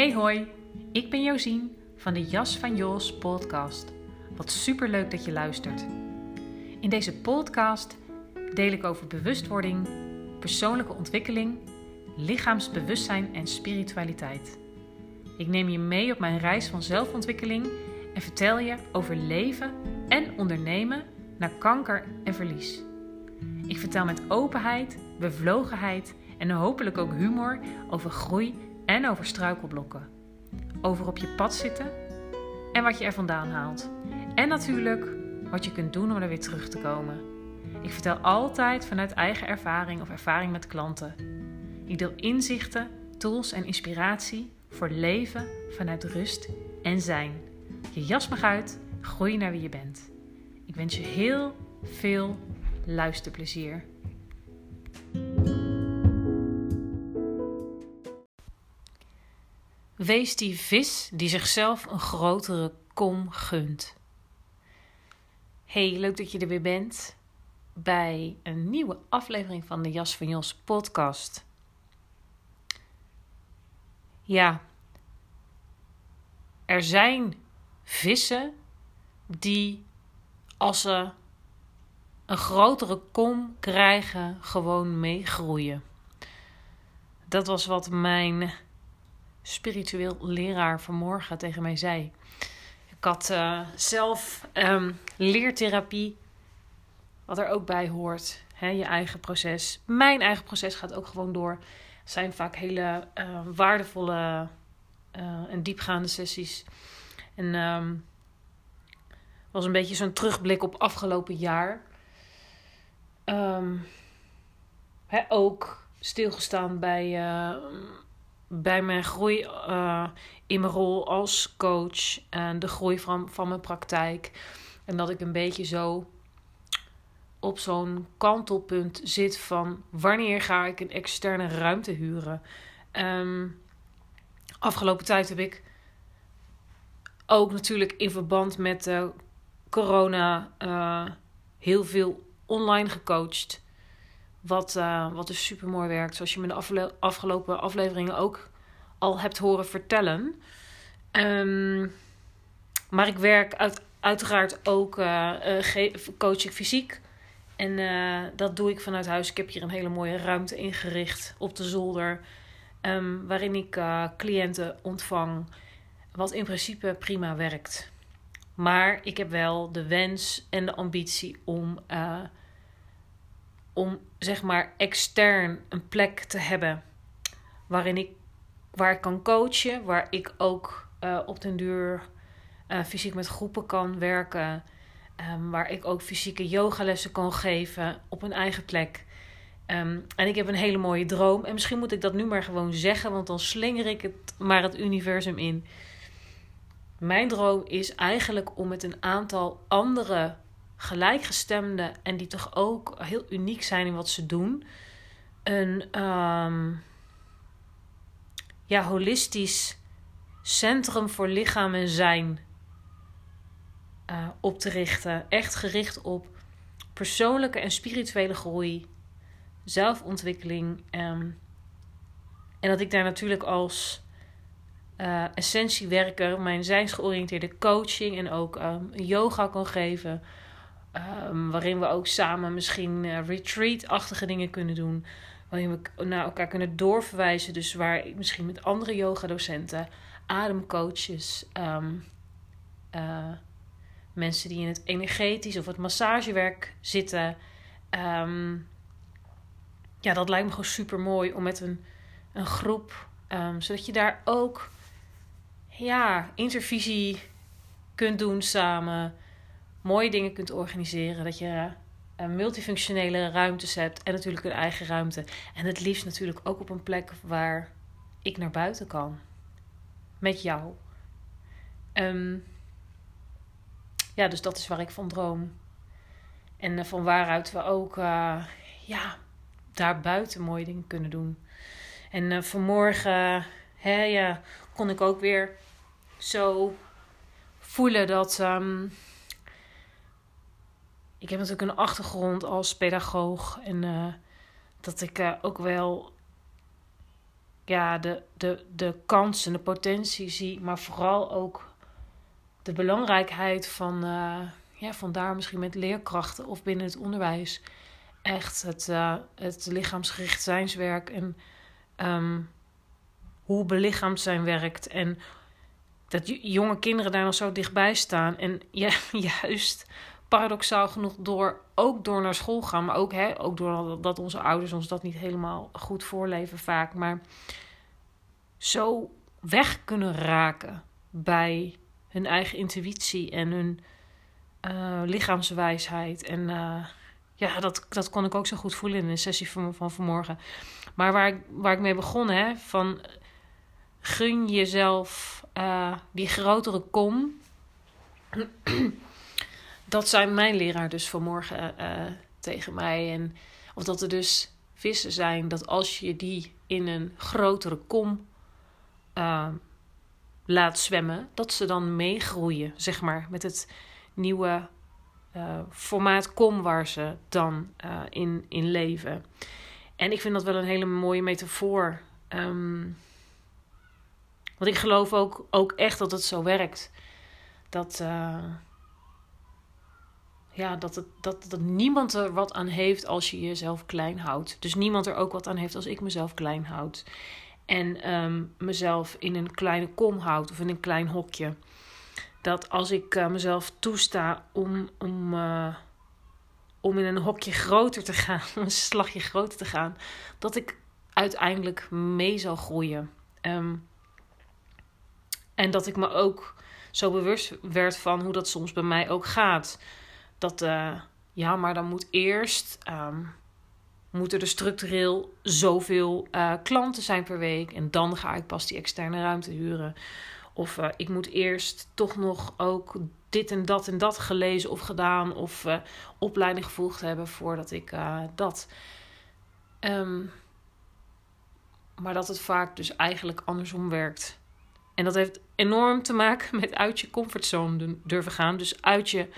Hey hoi, ik ben Josien van de Jas van Jos podcast. Wat superleuk dat je luistert. In deze podcast deel ik over bewustwording, persoonlijke ontwikkeling, lichaamsbewustzijn en spiritualiteit. Ik neem je mee op mijn reis van zelfontwikkeling en vertel je over leven en ondernemen na kanker en verlies. Ik vertel met openheid, bevlogenheid en hopelijk ook humor over groei en over struikelblokken. Over op je pad zitten en wat je er vandaan haalt. En natuurlijk wat je kunt doen om er weer terug te komen. Ik vertel altijd vanuit eigen ervaring of ervaring met klanten. Ik deel inzichten, tools en inspiratie voor leven vanuit rust en zijn. Je jas mag uit, groei naar wie je bent. Ik wens je heel veel luisterplezier. Wees die vis die zichzelf een grotere kom gunt. Hey, leuk dat je er weer bent bij een nieuwe aflevering van de Jas van Jos podcast. Ja, er zijn vissen die als ze een grotere kom krijgen, gewoon meegroeien. Dat was wat mijn spiritueel leraar vanmorgen tegen mij zei. Ik had uh, zelf um, leertherapie, wat er ook bij hoort. Je eigen proces. Mijn eigen proces gaat ook gewoon door. Het zijn vaak hele uh, waardevolle uh, en diepgaande sessies. En um, was een beetje zo'n terugblik op afgelopen jaar. Hè, ook stilgestaan bij, bij mijn groei uh, in mijn rol als coach en de groei van, van mijn praktijk. En dat ik een beetje zo op zo'n kantelpunt zit van wanneer ga ik een externe ruimte huren. Um, afgelopen tijd heb ik ook natuurlijk in verband met uh, corona uh, heel veel online gecoacht. Wat, uh, wat dus super mooi werkt. Zoals je me de afgelopen afleveringen ook al hebt horen vertellen. Um, maar ik werk uit, uiteraard ook uh, coach ik fysiek. En dat doe ik vanuit huis. Ik heb hier een hele mooie ruimte ingericht op de zolder. Um, waarin ik cliënten ontvang. Wat in principe prima werkt. Maar ik heb wel de wens en de ambitie om, om zeg maar extern een plek te hebben. Waarin ik, waar ik kan coachen. Waar ik ook uh, op den duur fysiek met groepen kan werken. Um, waar ik ook fysieke yogalessen kan geven op een eigen plek. Um, en ik heb een hele mooie droom. En misschien moet ik dat nu maar gewoon zeggen, want dan slinger ik het maar het universum in. Mijn droom is eigenlijk om met een aantal andere gelijkgestemden en die toch ook heel uniek zijn in wat ze doen, een um, ja, holistisch centrum voor lichaam en zijn uh, op te richten. Echt gericht op persoonlijke en spirituele groei zelfontwikkeling. Um, en dat ik daar natuurlijk als uh, essentiewerker mijn zijnsgeoriënteerde coaching en ook um, yoga kan geven. Um, waarin we ook samen misschien uh, retreat-achtige dingen kunnen doen. Waarin we naar elkaar kunnen doorverwijzen. Dus waar ik misschien met andere yogadocenten, ademcoaches, um, uh, mensen die in het energetisch of het massagewerk zitten. Um, ja, dat lijkt me gewoon super mooi om met een, een groep, zodat je daar ook ja, intervisie kunt doen samen, mooie dingen kunt organiseren, dat je multifunctionele ruimtes hebt en natuurlijk een eigen ruimte. En het liefst natuurlijk ook op een plek waar ik naar buiten kan. Met jou. Um, ja, dus dat is waar ik van droom. En uh, van waaruit we ook uh, ja, daar buiten mooie dingen kunnen doen. En uh, vanmorgen hè, ja, kon ik ook weer zo voelen dat. Um, ik heb natuurlijk een achtergrond als pedagoog. En uh, dat ik uh, ook wel ja, de, de, de kans en de potentie zie, maar vooral ook de belangrijkheid van, uh, ja, van daar misschien met leerkrachten of binnen het onderwijs echt het, het lichaamsgericht zijnswerk en um, hoe belichaamd zijn werkt en dat jonge kinderen daar nog zo dichtbij staan en juist paradoxaal genoeg door ook door naar school gaan, maar ook, hè, ook door dat onze ouders ons dat niet helemaal goed voorleven vaak, maar zo weg kunnen raken bij hun eigen intuïtie en hun uh, lichaamswijsheid. En uh, ja, dat, dat kon ik ook zo goed voelen in een sessie van, van vanmorgen. Maar waar ik, waar ik mee begon, hè, van gun jezelf uh, die grotere kom. Dat zei mijn leraar dus vanmorgen tegen mij. En of dat er dus vissen zijn, dat als je die in een grotere kom laat zwemmen, dat ze dan meegroeien, zeg maar, met het nieuwe uh, formaat kom waar ze dan uh, in, in leven. En ik vind dat wel een hele mooie metafoor. Um, want ik geloof ook, ook echt dat het zo werkt. Dat, uh, ja, dat, het, dat, dat niemand er wat aan heeft als je jezelf klein houdt. Dus niemand er ook wat aan heeft als ik mezelf klein houd en um, mezelf in een kleine kom houd of in een klein hokje. Dat als ik uh, mezelf toesta om, om, uh, om in een hokje groter te gaan, een slagje groter te gaan, dat ik uiteindelijk mee zal groeien. Um, en dat ik me ook zo bewust werd van hoe dat soms bij mij ook gaat. Dat, uh, ja, maar dan moet eerst um, moeten er structureel zoveel uh, klanten zijn per week. En dan ga ik pas die externe ruimte huren. Of uh, ik moet eerst toch nog ook dit en dat en dat gelezen of gedaan. Of uh, opleiding gevolgd hebben voordat ik dat. Um, maar dat het vaak dus eigenlijk andersom werkt. En dat heeft enorm te maken met uit je comfortzone durven gaan. Dus uit je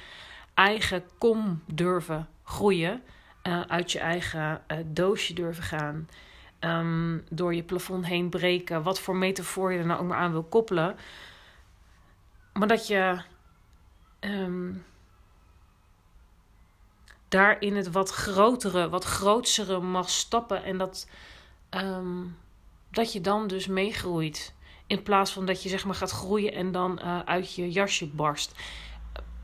eigen kom durven groeien uh, uit je eigen uh, doosje durven gaan. Um, door je plafond heen breken. Wat voor metafoor je er nou ook maar aan wil koppelen. Maar dat je um, daar in het wat grotere, wat grootsere mag stappen. En dat, um, dat je dan dus meegroeit. In plaats van dat je zeg maar gaat groeien en dan uh, uit je jasje barst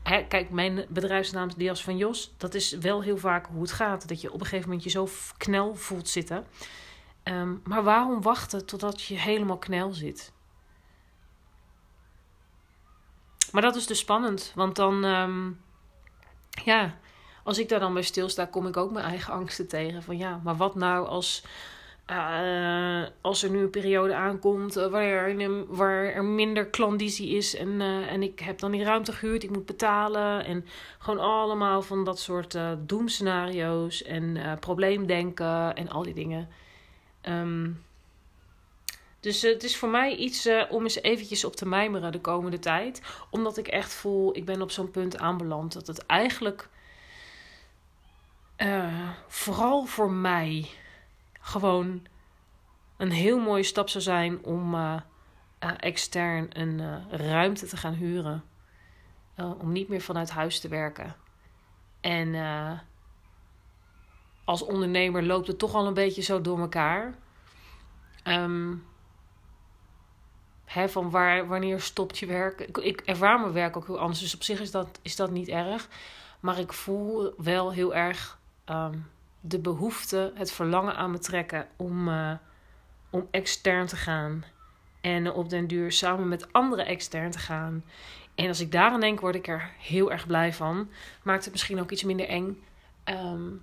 hè, kijk, mijn bedrijfsnaam Dias van Jos. Dat is wel heel vaak hoe het gaat. Dat je op een gegeven moment je zo knel voelt zitten. Um, maar waarom wachten totdat je helemaal knel zit? Maar dat is dus spannend. Want dan, um, ja, als ik daar dan bij stilsta, kom ik ook mijn eigen angsten tegen. Van ja, maar wat nou als uh, als er nu een periode aankomt uh, waar, er, er minder klandizie is en, uh, en ik heb dan die ruimte gehuurd, ik moet betalen en gewoon allemaal van dat soort doemscenario's en probleemdenken en al die dingen. Um, dus het is voor mij iets om eens eventjes op te mijmeren de komende tijd. Omdat ik echt voel, ik ben op zo'n punt aanbeland dat het eigenlijk vooral voor mij gewoon een heel mooie stap zou zijn om uh, uh, extern een uh, ruimte te gaan huren. om niet meer vanuit huis te werken. En als ondernemer loopt het toch al een beetje zo door elkaar. Um, van waar, wanneer stopt je werk? Ik, ervaar mijn werk ook heel anders. Dus op zich is dat, is dat niet erg. Maar ik voel wel heel erg um, de behoefte, het verlangen aan me trekken om, uh, om extern te gaan. En op den duur samen met anderen extern te gaan. En als ik daaraan denk, word ik er heel erg blij van. Maakt het misschien ook iets minder eng. Um,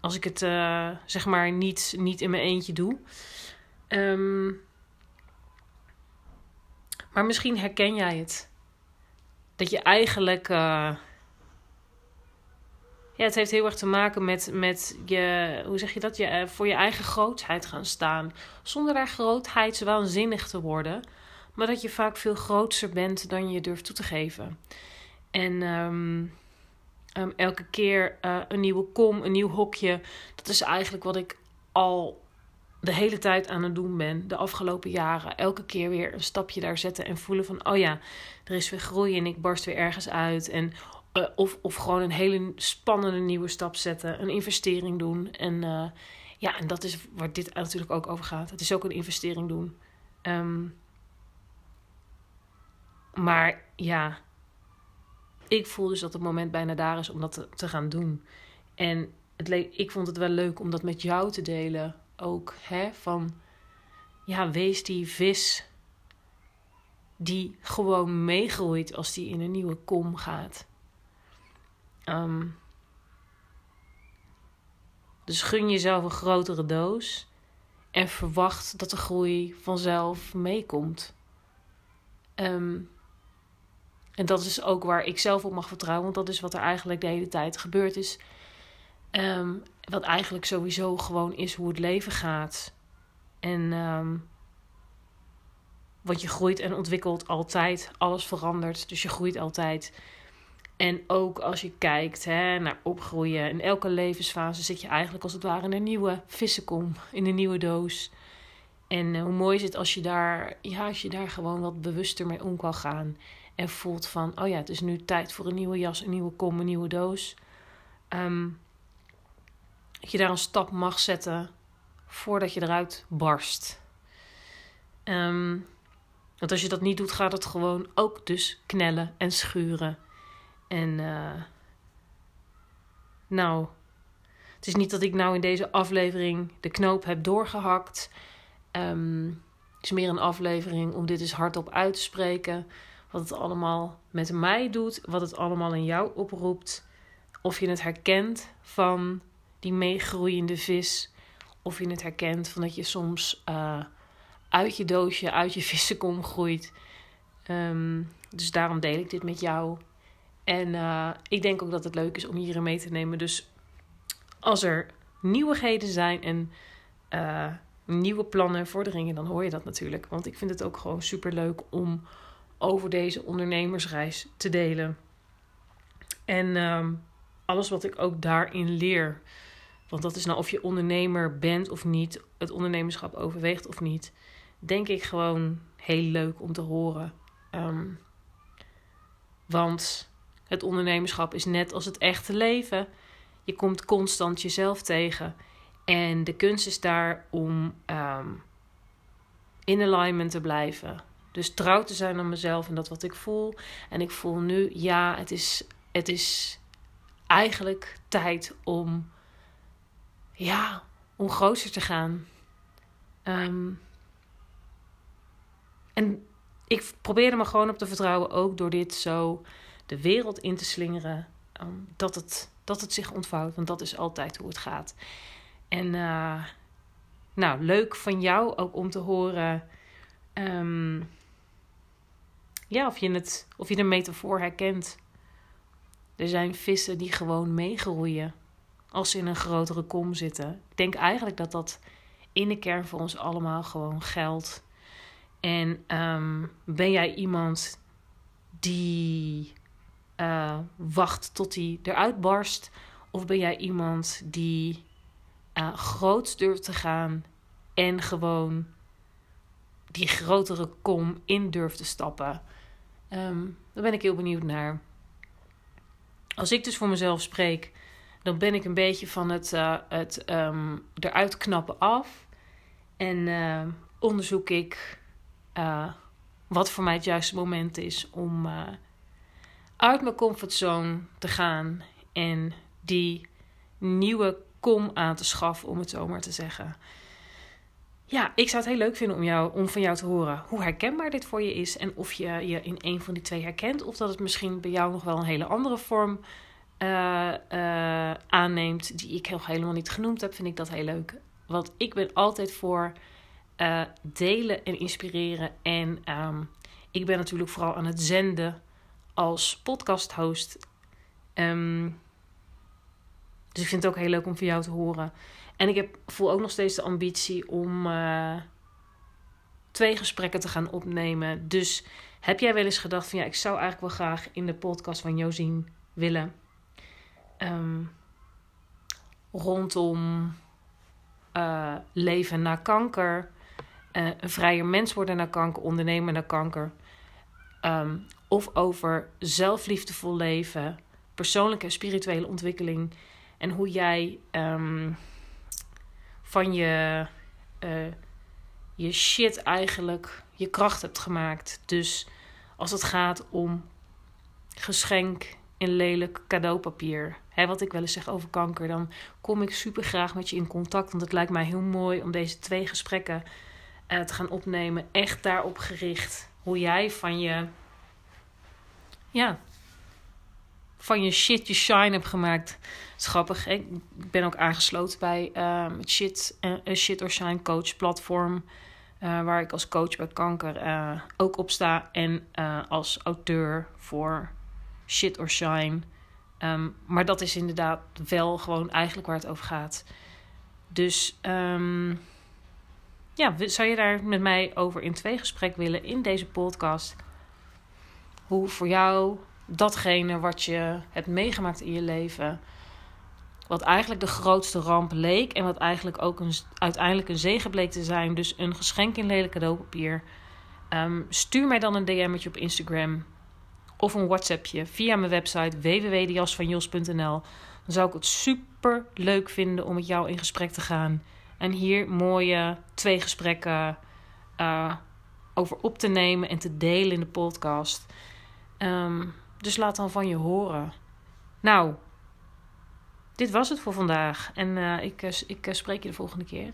als ik het uh, zeg maar niet, niet in mijn eentje doe. Um, maar misschien herken jij het. Dat je eigenlijk. Uh, ja, het heeft heel erg te maken met, met je, hoe zeg je dat, je, eh, voor je eigen grootheid gaan staan. Zonder daar grootheidswaanzinnig te worden, maar dat je vaak veel groter bent dan je durft toe te geven. En um, um, elke keer uh, een nieuwe kom, een nieuw hokje, dat is eigenlijk wat ik al de hele tijd aan het doen ben, de afgelopen jaren. Elke keer weer een stapje daar zetten en voelen van, oh ja, er is weer groei en ik barst weer ergens uit. En, uh, of, of gewoon een hele spannende nieuwe stap zetten, een investering doen. En uh, ja, en dat is waar dit natuurlijk ook over gaat. Het is ook een investering doen. Um, maar ja, ik voel dus dat het moment bijna daar is om dat te, te gaan doen. En het ik vond het wel leuk om dat met jou te delen. Ook hè, van ja, wees die vis die gewoon meegroeit als die in een nieuwe kom gaat. Um, dus gun jezelf een grotere doos en verwacht dat de groei vanzelf meekomt. Um, en dat is ook waar ik zelf op mag vertrouwen, want dat is wat er eigenlijk de hele tijd gebeurd is. Um, wat eigenlijk sowieso gewoon is hoe het leven gaat. En want je groeit en ontwikkelt altijd, alles verandert, dus je groeit altijd. En ook als je kijkt hè, naar opgroeien, in elke levensfase zit je eigenlijk als het ware in een nieuwe vissenkom, in een nieuwe doos. En uh, hoe mooi is het als je, daar, ja, als je daar gewoon wat bewuster mee om kan gaan. En voelt van, oh ja, het is nu tijd voor een nieuwe jas, een nieuwe kom, een nieuwe doos. Um, dat je daar een stap mag zetten voordat je eruit barst. Um, want als je dat niet doet, gaat het gewoon ook dus knellen en schuren. En uh, nou, het is niet dat ik nou in deze aflevering de knoop heb doorgehakt. Um, het is meer een aflevering om dit eens hardop uit te spreken. Wat het allemaal met mij doet, wat het allemaal in jou oproept. Of je het herkent van die meegroeiende vis. Of je het herkent van dat je soms uh, uit je doosje, uit je vissenkom groeit. Um, dus daarom deel ik dit met jou. En uh, ik denk ook dat het leuk is om hierin mee te nemen. Dus als er nieuwigheden zijn en uh, nieuwe plannen, vorderingen, dan hoor je dat natuurlijk. Want ik vind het ook gewoon super leuk om over deze ondernemersreis te delen. En um, alles wat ik ook daarin leer. Want dat is nou of je ondernemer bent of niet, het ondernemerschap overweegt of niet. Denk ik gewoon heel leuk om te horen. Um, want het ondernemerschap is net als het echte leven. Je komt constant jezelf tegen. En de kunst is daar om um, in alignment te blijven. Dus trouw te zijn aan mezelf en dat wat ik voel. En ik voel nu, ja, het is, het is eigenlijk tijd om, ja, om groter te gaan. Um, en ik probeerde me gewoon op te vertrouwen, ook door dit zo de wereld in te slingeren, um, dat, het, dat het zich ontvouwt. Want dat is altijd hoe het gaat. En uh, nou, leuk van jou ook om te horen. Um, ja, of je, het, of je de metafoor herkent. Er zijn vissen die gewoon meegroeien als ze in een grotere kom zitten. Ik denk eigenlijk dat dat in de kern voor ons allemaal gewoon geldt. En um, ben jij iemand die uh, wacht tot hij eruit barst? Of ben jij iemand die uh, groot durft te gaan en gewoon die grotere kom in durft te stappen? Um, daar ben ik heel benieuwd naar. Als ik dus voor mezelf spreek, dan ben ik een beetje van het, uh, het um, eruit knappen af. En onderzoek ik wat voor mij het juiste moment is om uit mijn comfortzone te gaan en die nieuwe kom aan te schaffen, om het zo maar te zeggen ja, ik zou het heel leuk vinden om, jou, om van jou te horen hoe herkenbaar dit voor je is. En of je je in een van die twee herkent. Of dat het misschien bij jou nog wel een hele andere vorm uh, aanneemt. Die ik nog helemaal niet genoemd heb. Vind ik dat heel leuk. Want ik ben altijd voor uh, delen en inspireren. En um, ik ben natuurlijk vooral aan het zenden als podcast host. Um, dus ik vind het ook heel leuk om van jou te horen. En ik heb, voel ook nog steeds de ambitie om uh, twee gesprekken te gaan opnemen. Dus heb jij wel eens gedacht van ja, ik zou eigenlijk wel graag in de podcast van Josien willen. Um, rondom uh, leven na kanker, uh, een vrijer mens worden na kanker, ondernemen na kanker. Um, of over zelfliefdevol leven, persoonlijke en spirituele ontwikkeling. En hoe jij um, van je, uh, je shit eigenlijk je kracht hebt gemaakt. Dus als het gaat om geschenk in lelijk cadeaupapier. Hè, wat ik wel eens zeg over kanker, dan kom ik super graag met je in contact. Want het lijkt mij heel mooi om deze twee gesprekken uh, te gaan opnemen. Echt daarop gericht. Hoe jij van je. Ja. Van je shit je shine hebt gemaakt. Het is grappig. Ik ben ook aangesloten bij het shit, uh, shit or Shine coach platform. Uh, waar ik als coach bij kanker ook op sta. En als auteur voor Shit or Shine. Um, maar dat is inderdaad wel gewoon eigenlijk waar het over gaat. Dus um, ja, zou je daar met mij over in twee gesprek willen in deze podcast? Hoe voor jou datgene wat je hebt meegemaakt in je leven, wat eigenlijk de grootste ramp leek en wat eigenlijk ook een, uiteindelijk een zegen bleek te zijn, dus een geschenk in lelijk cadeaupapier. Um, stuur mij dan een DM'tje op Instagram of een WhatsAppje via mijn website www.dejasvanjos.nl. Dan zou ik het super leuk vinden om met jou in gesprek te gaan. En hier mooie twee gesprekken uh, over op te nemen en te delen in de podcast. Um, dus laat dan van je horen. Nou, dit was het voor vandaag. En uh, ik, ik spreek je de volgende keer.